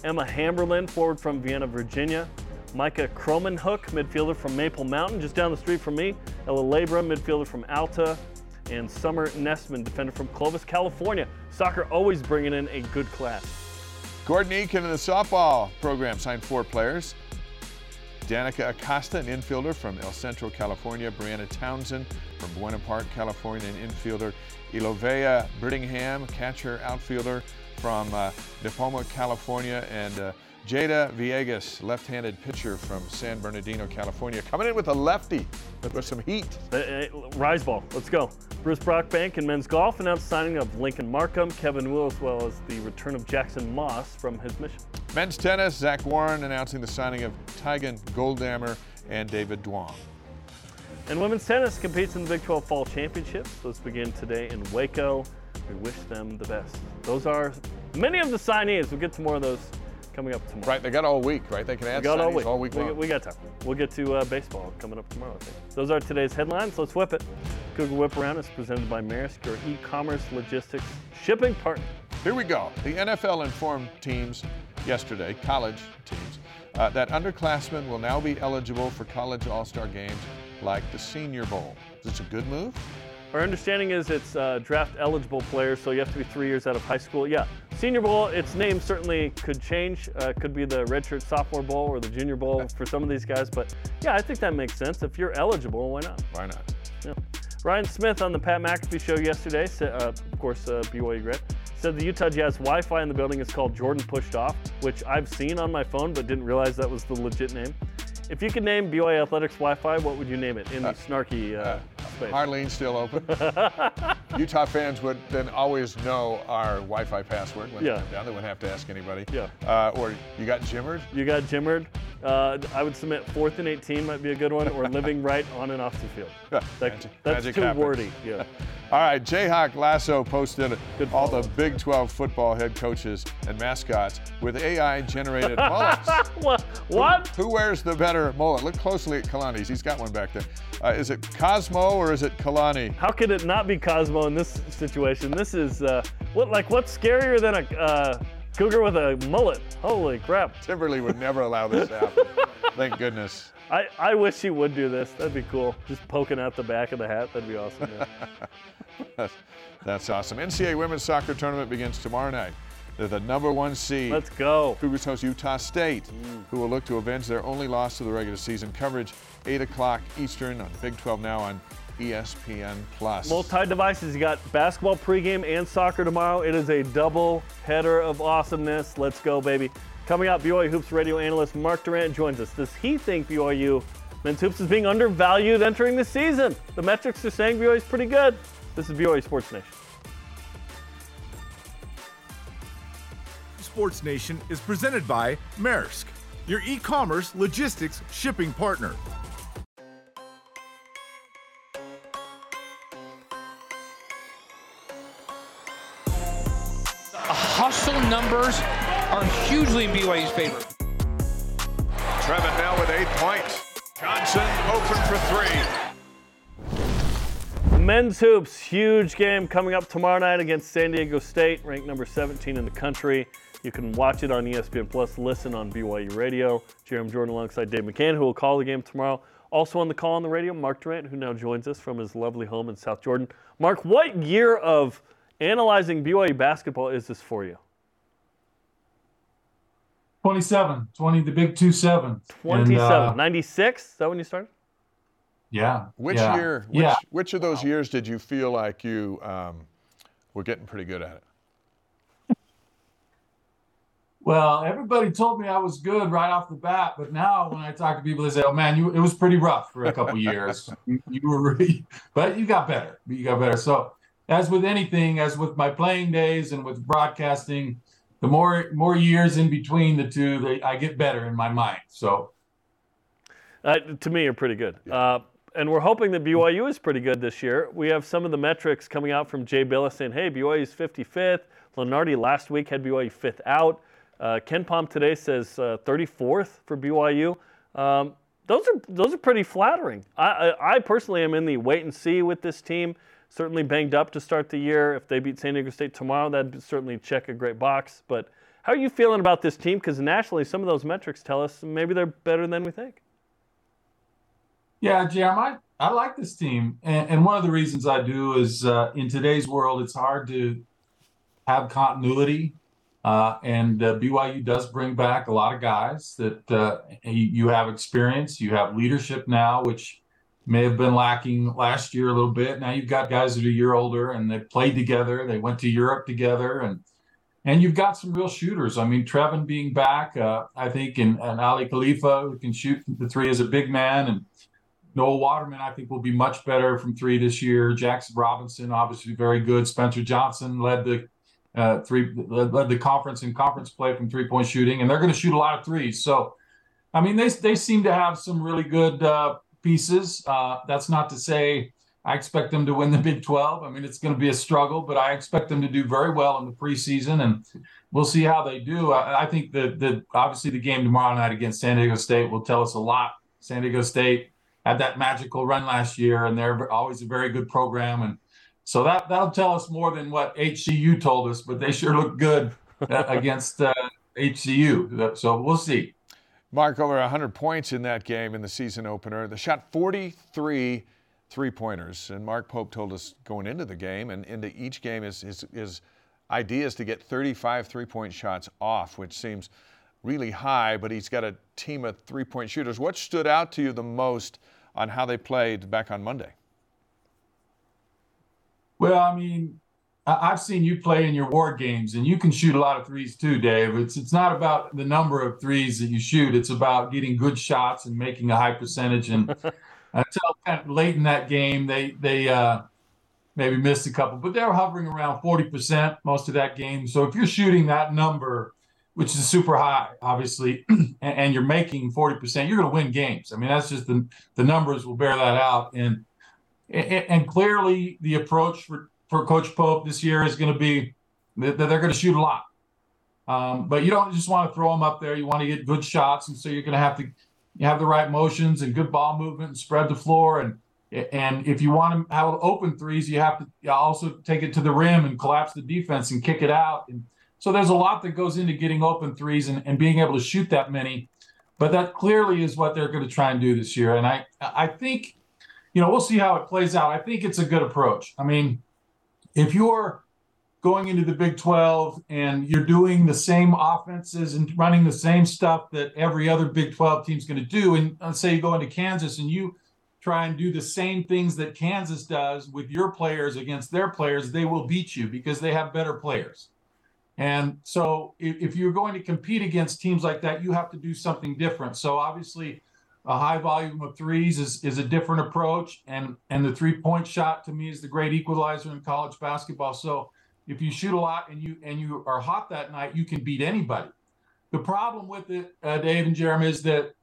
Emma Hamberlin, forward from Vienna, Virginia. Micah Cromanhook, midfielder from Maple Mountain, just down the street from me. Ella Labra, midfielder from Alta. And Summer Nestman, defender from Clovis, California. Soccer always bringing in a good class. Gordon Eakin in the softball program signed four players. Danica Acosta, an infielder from El Centro, California. Brianna Townsend from Buena Park, California, an infielder. Ilovea Brittingham, catcher, outfielder from uh, California. And uh, Jada Villegas, left-handed pitcher from San Bernardino, California, coming in with a lefty with some heat. Uh, uh, Rise ball, let's go. Bruce Brockbank in men's golf announced signing of Lincoln Markham, Kevin Will, as well as the return of Jackson Moss from his mission. Men's tennis, Zach Warren announcing the signing of Tygan Goldammer and David Duong. And women's tennis competes in the Big 12 Fall Championships. Those begin today in Waco. We wish them the best. Those are many of the signees. We'll get to more of those coming up tomorrow. Right, they got all week, right? They can add We got all week. all week we, long. we got time. We'll get to uh, baseball coming up tomorrow, I think. Those are today's headlines. Let's whip it. Cougar Whip Around is presented by Maersk, your e-commerce logistics shipping partner. Here we go. The NFL informed teams yesterday, college teams, uh, that underclassmen will now be eligible for college all-star games like the Senior Bowl. Is this a good move? Our understanding is it's uh, draft eligible players, so you have to be three years out of high school. Yeah, Senior Bowl, its name certainly could change. Uh, could be the Redshirt Sophomore Bowl or the Junior Bowl for some of these guys, but yeah, I think that makes sense. If you're eligible, why not? Why not? Yeah. Ryan Smith on the Pat McAfee show yesterday, sa- uh, of course, uh, BYU grad, said the Utah Jazz Wi-Fi in the building is called Jordan Pushed Off, which I've seen on my phone but didn't realize that was the legit name. If you could name BYU Athletics Wi-Fi, what would you name it in the snarky uh, space? Harline's still open. Utah fans would then always know our Wi-Fi password when Yeah. they went down. They wouldn't have to ask anybody. Yeah. Uh, or you got Jimmered? You got Jimmered. Uh, I would submit fourth and 18 might be a good one, or living right on and off the field. That, Magic- that's magic too happens. wordy. Yeah. All right, Jayhawk Lasso posted Good all the. Big 12 football head coaches and mascots with AI-generated mullets. what? What? Who wears the better mullet? Look closely at Kalani's. He's got one back there. Uh, is it Cosmo or is it Kalani? How could it not be Cosmo in this situation? This is uh, what like what's scarier than a uh, cougar with a mullet? Holy crap! Timberly would never allow this to happen. Thank goodness. I, I wish he would do this. That'd be cool. Just poking out the back of the hat. That'd be awesome. yeah. That's, awesome. NCAA women's soccer tournament begins tomorrow night. They're the number one seed. Let's go. Cougars host Utah State, mm. who will look to avenge their only loss to the regular season. Coverage 8 o'clock Eastern on Big 12 Now on ESPN Plus. Multi devices. You got basketball pregame and soccer tomorrow. It is a double header of awesomeness. Let's go, baby. Coming up, BYU Hoops radio analyst Mark Durrant joins us. Does he think BYU men's hoops is being undervalued entering the season? The metrics are saying BYU is pretty good. This is BYU Sports Nation. Sports Nation is presented by Maersk, your e-commerce logistics shipping partner. Numbers are hugely in BYU's favor. Trevin now with eight points. Johnson open for three. Men's hoops, huge game coming up tomorrow night against San Diego State, ranked number 17 in the country. You can watch it on ESPN Plus, listen on BYU Radio. Jarom Jordan alongside Dave McCann, who will call the game tomorrow. Also on the call on the radio, Mark Durrant, who now joins us from his lovely home in South Jordan. Mark, what year of analyzing BYU basketball is this for you? 27, 20, the big 2 7. 27. Uh, 96? Is that when you started? Yeah. Which yeah, year, which, yeah. which of those years did you feel like you um, were getting pretty good at it? Well, everybody told me I was good right off the bat, but now when I talk to people, they say, "Oh man, you it was pretty rough for a couple years. you, you, were really, but you got better. You got better." So, as with anything, as with my playing days and with broadcasting, the more more years in between the two, they, I get better in my mind. So, uh, to me, you're pretty good. Uh, and we're hoping that BYU is pretty good this year. We have some of the metrics coming out from Jay Bilas saying, "Hey, BYU is 55th." Lunardi last week had BYU fifth out. Uh, KenPom today says uh, 34th for BYU. Um, those are those are pretty flattering. I, I, I, personally am in the wait and see with this team. Certainly banged up to start the year. If they beat San Diego State tomorrow, that'd certainly check a great box. But how are you feeling about this team? Because nationally, some of those metrics tell us maybe they're better than we think. Yeah, Jam, I, I like this team. And, and one of the reasons I do is uh, in today's world, it's hard to have continuity uh, and uh, BYU does bring back a lot of guys that uh, you have experience, you have leadership now, which may have been lacking last year a little bit. Now you've got guys that are a year older and they played together, they went to Europe together, and and you've got some real shooters. I mean, Trevin being back, uh, I think, and, and Aly Khalifa who can shoot the three as a big man, and Noah Waterman, I think, will be much better from three this year. Jackson Robinson, obviously very good. Spencer Johnson led the uh, three led the conference in conference play from three point shooting, and they're going to shoot a lot of threes. So, I mean, they they seem to have some really good uh, pieces. Uh, that's not to say I expect them to win the Big 12. I mean, it's going to be a struggle, but I expect them to do very well in the preseason, and we'll see how they do. I, I think that the obviously the game tomorrow night against San Diego State will tell us a lot. San Diego State had that magical run last year, and they're always a very good program, and so that that'll tell us more than what HCU told us, but they sure look good uh, against uh, HCU. So we'll see. Mark over 100 points in that game in the season opener. They shot 43 three pointers, and Mark Pope told us going into the game and into each game is his, his idea is to get 35 three point shots off, which seems really high, but he's got a team of three point shooters. What stood out to you the most on how they played back on Monday? Well, I mean, I've seen you play in your ward games, and you can shoot a lot of threes too, Dave. It's it's not about the number of threes that you shoot; it's about getting good shots and making a high percentage. And until kind of late in that game, they they uh, maybe missed a couple, but they were hovering around forty percent most of that game. So if you're shooting that number, which is super high, obviously, and, and you're making forty percent, you're going to win games. I mean, that's just the the numbers will bear that out. And and, clearly, the approach for, for Coach Pope this year is going to be that they're going to shoot a lot. Um, but you don't just want to throw them up there. You want to get good shots, and so you're going to have to have the right motions and good ball movement and spread the floor. And and if you want to have open threes, you have to also take it to the rim and collapse the defense and kick it out. And so there's a lot that goes into getting open threes and, and being able to shoot that many. But that clearly is what they're going to try and do this year. And I I think you know, we'll see how it plays out. I think it's a good approach. I mean, if you're going into the Big 12 and you're doing the same offenses and running the same stuff that every other Big 12 team's going to do, and let's say you go into Kansas and you try and do the same things that Kansas does with your players against their players, they will beat you because they have better players. And so if, if you're going to compete against teams like that, you have to do something different. So obviously, a high volume of threes is, is a different approach and and the three point shot to me is the great equalizer in college basketball. So if you shoot a lot and you and you are hot that night you can beat anybody. The problem with it uh, dave and jeremy is that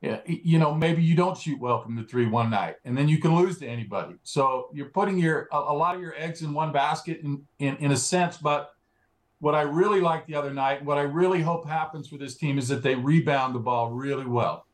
you know maybe you don't shoot well from the three one night and then you can lose to anybody. So you're putting your a, a lot of your eggs in one basket in, in in a sense but what i really like the other night what i really hope happens for this team is that they rebound the ball really well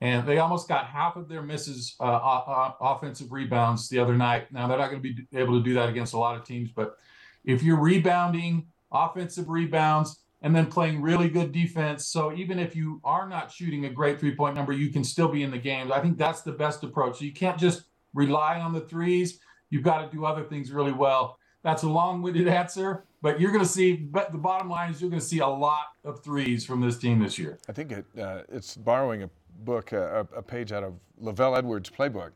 and they almost got half of their misses uh, offensive rebounds the other night. Now they're not going to be able to do that against a lot of teams, but if you're rebounding offensive rebounds and then playing really good defense. So even if you are not shooting a great three point number, you can still be in the games. I think that's the best approach. So you can't just rely on the threes. You've got to do other things really well. That's a long winded answer, but you're going to see, but the bottom line is you're going to see a lot of threes from this team this year. I think it, uh, it's borrowing a book, uh, a page out of LaVell Edwards' playbook.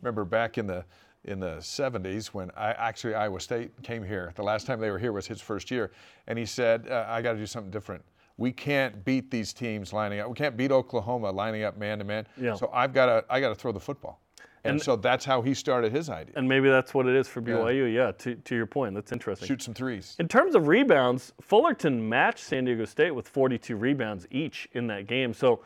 Remember back in the in the 70s when I actually Iowa State came here. The last time they were here was his first year, and he said, uh, "I got to do something different. We can't beat these teams lining up. We can't beat Oklahoma lining up man to man. So I've got to I got to throw the football." And, and, so that's how he started his idea. And maybe that's what it is for BYU. Yeah, yeah to, to your point, that's interesting. Shoot some threes. In terms of rebounds, Fullerton matched San Diego State with 42 rebounds each in that game. So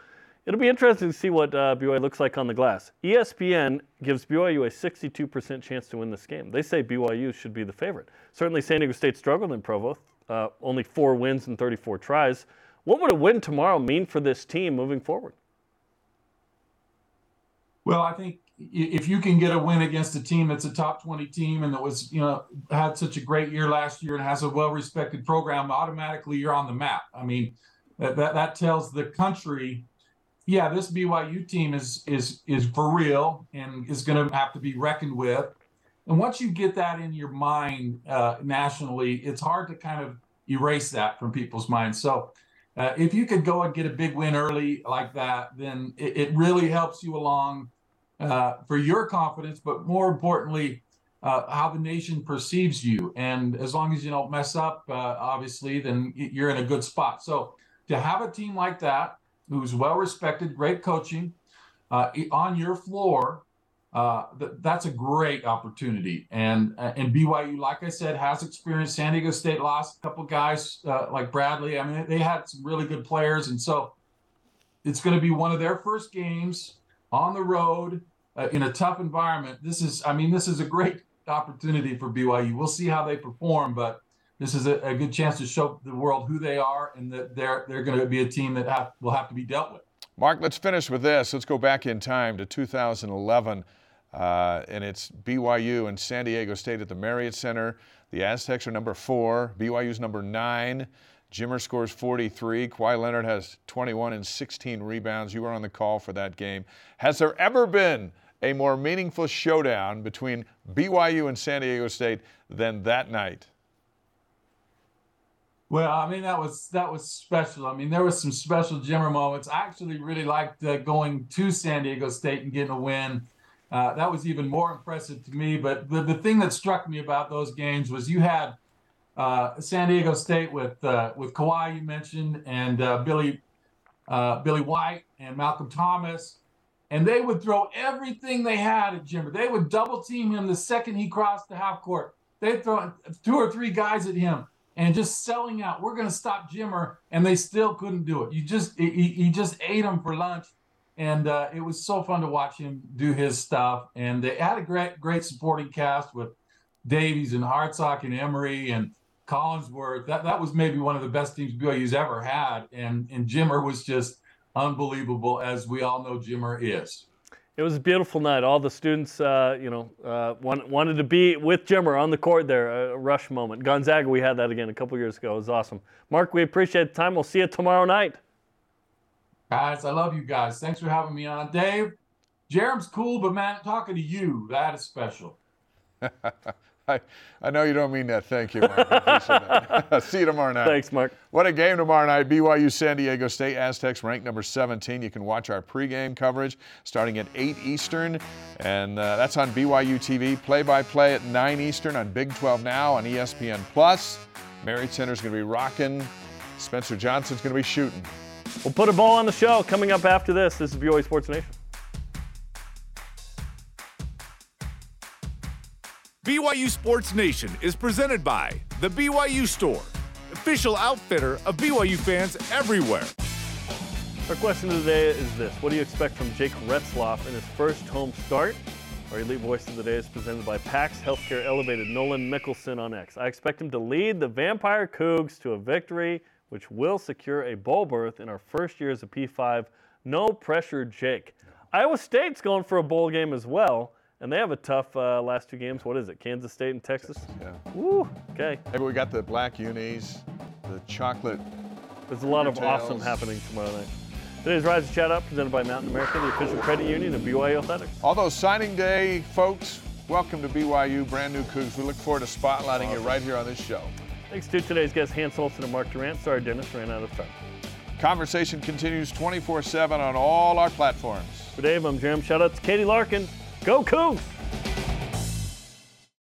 It'll be interesting to see what uh, BYU looks like on the glass. ESPN gives BYU a 62% chance to win this game. They say BYU should be the favorite. Certainly, San Diego State struggled in Provo, uh, only four wins and 34 tries. What would a win tomorrow mean for this team moving forward? Well, I think if you can get a win against a team that's a top 20 team and that was, you know, had such a great year last year and has a well-respected program, automatically you're on the map. I mean, that, that, that tells the country yeah, this BYU team is is is for real and is going to have to be reckoned with. And once you get that in your mind uh, nationally, it's hard to kind of erase that from people's minds. So, uh, if you could go and get a big win early like that, then it, it really helps you along uh, for your confidence, but more importantly, uh, how the nation perceives you. And as long as you don't mess up, uh, obviously, then you're in a good spot. So, to have a team like that who's well respected, great coaching uh, on your floor, uh, th- that's a great opportunity. And uh, and BYU, like I said, has experienced. San Diego State lost a couple guys uh, like Bradley. I mean, they had some really good players, and so it's going to be one of their first games on the road uh, in a tough environment. This is, I mean, this is a great opportunity for BYU. We'll see how they perform, but this is a, a, good chance to show the world who they are and that they're they're going to be a team that have, will have to be dealt with. Mark, let's finish with this. Let's go back in time to 2011, uh, and it's BYU and San Diego State at the Marriott Center. The Aztecs are number four. BYU's number nine. Jimmer scores 43. Kawhi Leonard has 21 and 16 rebounds. You were on the call for that game. Has there ever been a more meaningful showdown between BYU and San Diego State than that night? Well, I mean that was that was special. I mean there was some special Jimmer moments. I actually really liked uh, going to San Diego State and getting a win. Uh, that was even more impressive to me. But the, the thing that struck me about those games was you had uh, San Diego State with uh, with Kawhi you mentioned and uh, Billy uh, Billy White and Malcolm Thomas, and they would throw everything they had at Jimmer. They would double team him the second he crossed the half court. They'd throw two or three guys at him and just selling out. We're going to stop Jimmer, and they still couldn't do it. You just he, he just ate them for lunch, and uh, it was so fun to watch him do his stuff. And they had a great great supporting cast with Davies and Hartsock and Emery and Collinsworth. That that was maybe one of the best teams BYU's ever had, and and Jimmer was just unbelievable, as we all know Jimmer is. It was a beautiful night. All the students, uh, you know, uh, wanted to be with Jimmer on the court there. A rush moment. Gonzaga, we had that again a couple years ago. It was awesome. Mark, we appreciate the time. We'll see you tomorrow night. Guys, I love you guys. Thanks for having me on. Dave, Jarom's cool, but man, talking to you, that is special. I, I know you don't mean that. Thank you, Mark. See you tomorrow night. Thanks, Mark. What a game tomorrow night. BYU San Diego State Aztecs ranked number 17. You can watch our pregame coverage starting at 8 Eastern, and uh, that's on BYU TV. Play by play at 9 Eastern on Big 12 Now on ESPN Plus. Marriott Center's going to be rocking. Spencer Johnson's going to be shooting. We'll put a ball on the show coming up after this. This is BYU Sports Nation. BYU Sports Nation is presented by The BYU Store, official outfitter of BYU fans everywhere. Our question of the day is this What do you expect from Jake Retzlaff in his first home start? Our elite voice of the day is presented by PAX Healthcare Elevated Nolan Mickelson on X. I expect him to lead the Vampire Cougs to a victory, which will secure a bowl berth in our first year as a P5. No pressure, Jake. Iowa State's going for a bowl game as well. And they have a tough uh, last two games. What is it? Kansas State and Texas? Yeah. Woo. Okay. Maybe we got the black unis, the chocolate There's a lot of awesome happening tomorrow night. Today's Rise and Chat Up, presented by Mountain America, the official credit union of BYU Athletics. Although signing day, folks, welcome to BYU, brand new Cougs. We look forward to spotlighting you right here on this show. Thanks to today's guests, Hans Olsen and Mark Durrant. Sorry, Dennis ran out of time. Conversation continues 24 7 on all our platforms. For Dave, I'm Jarom. Shout out to Katie Larkin. Go Cougs!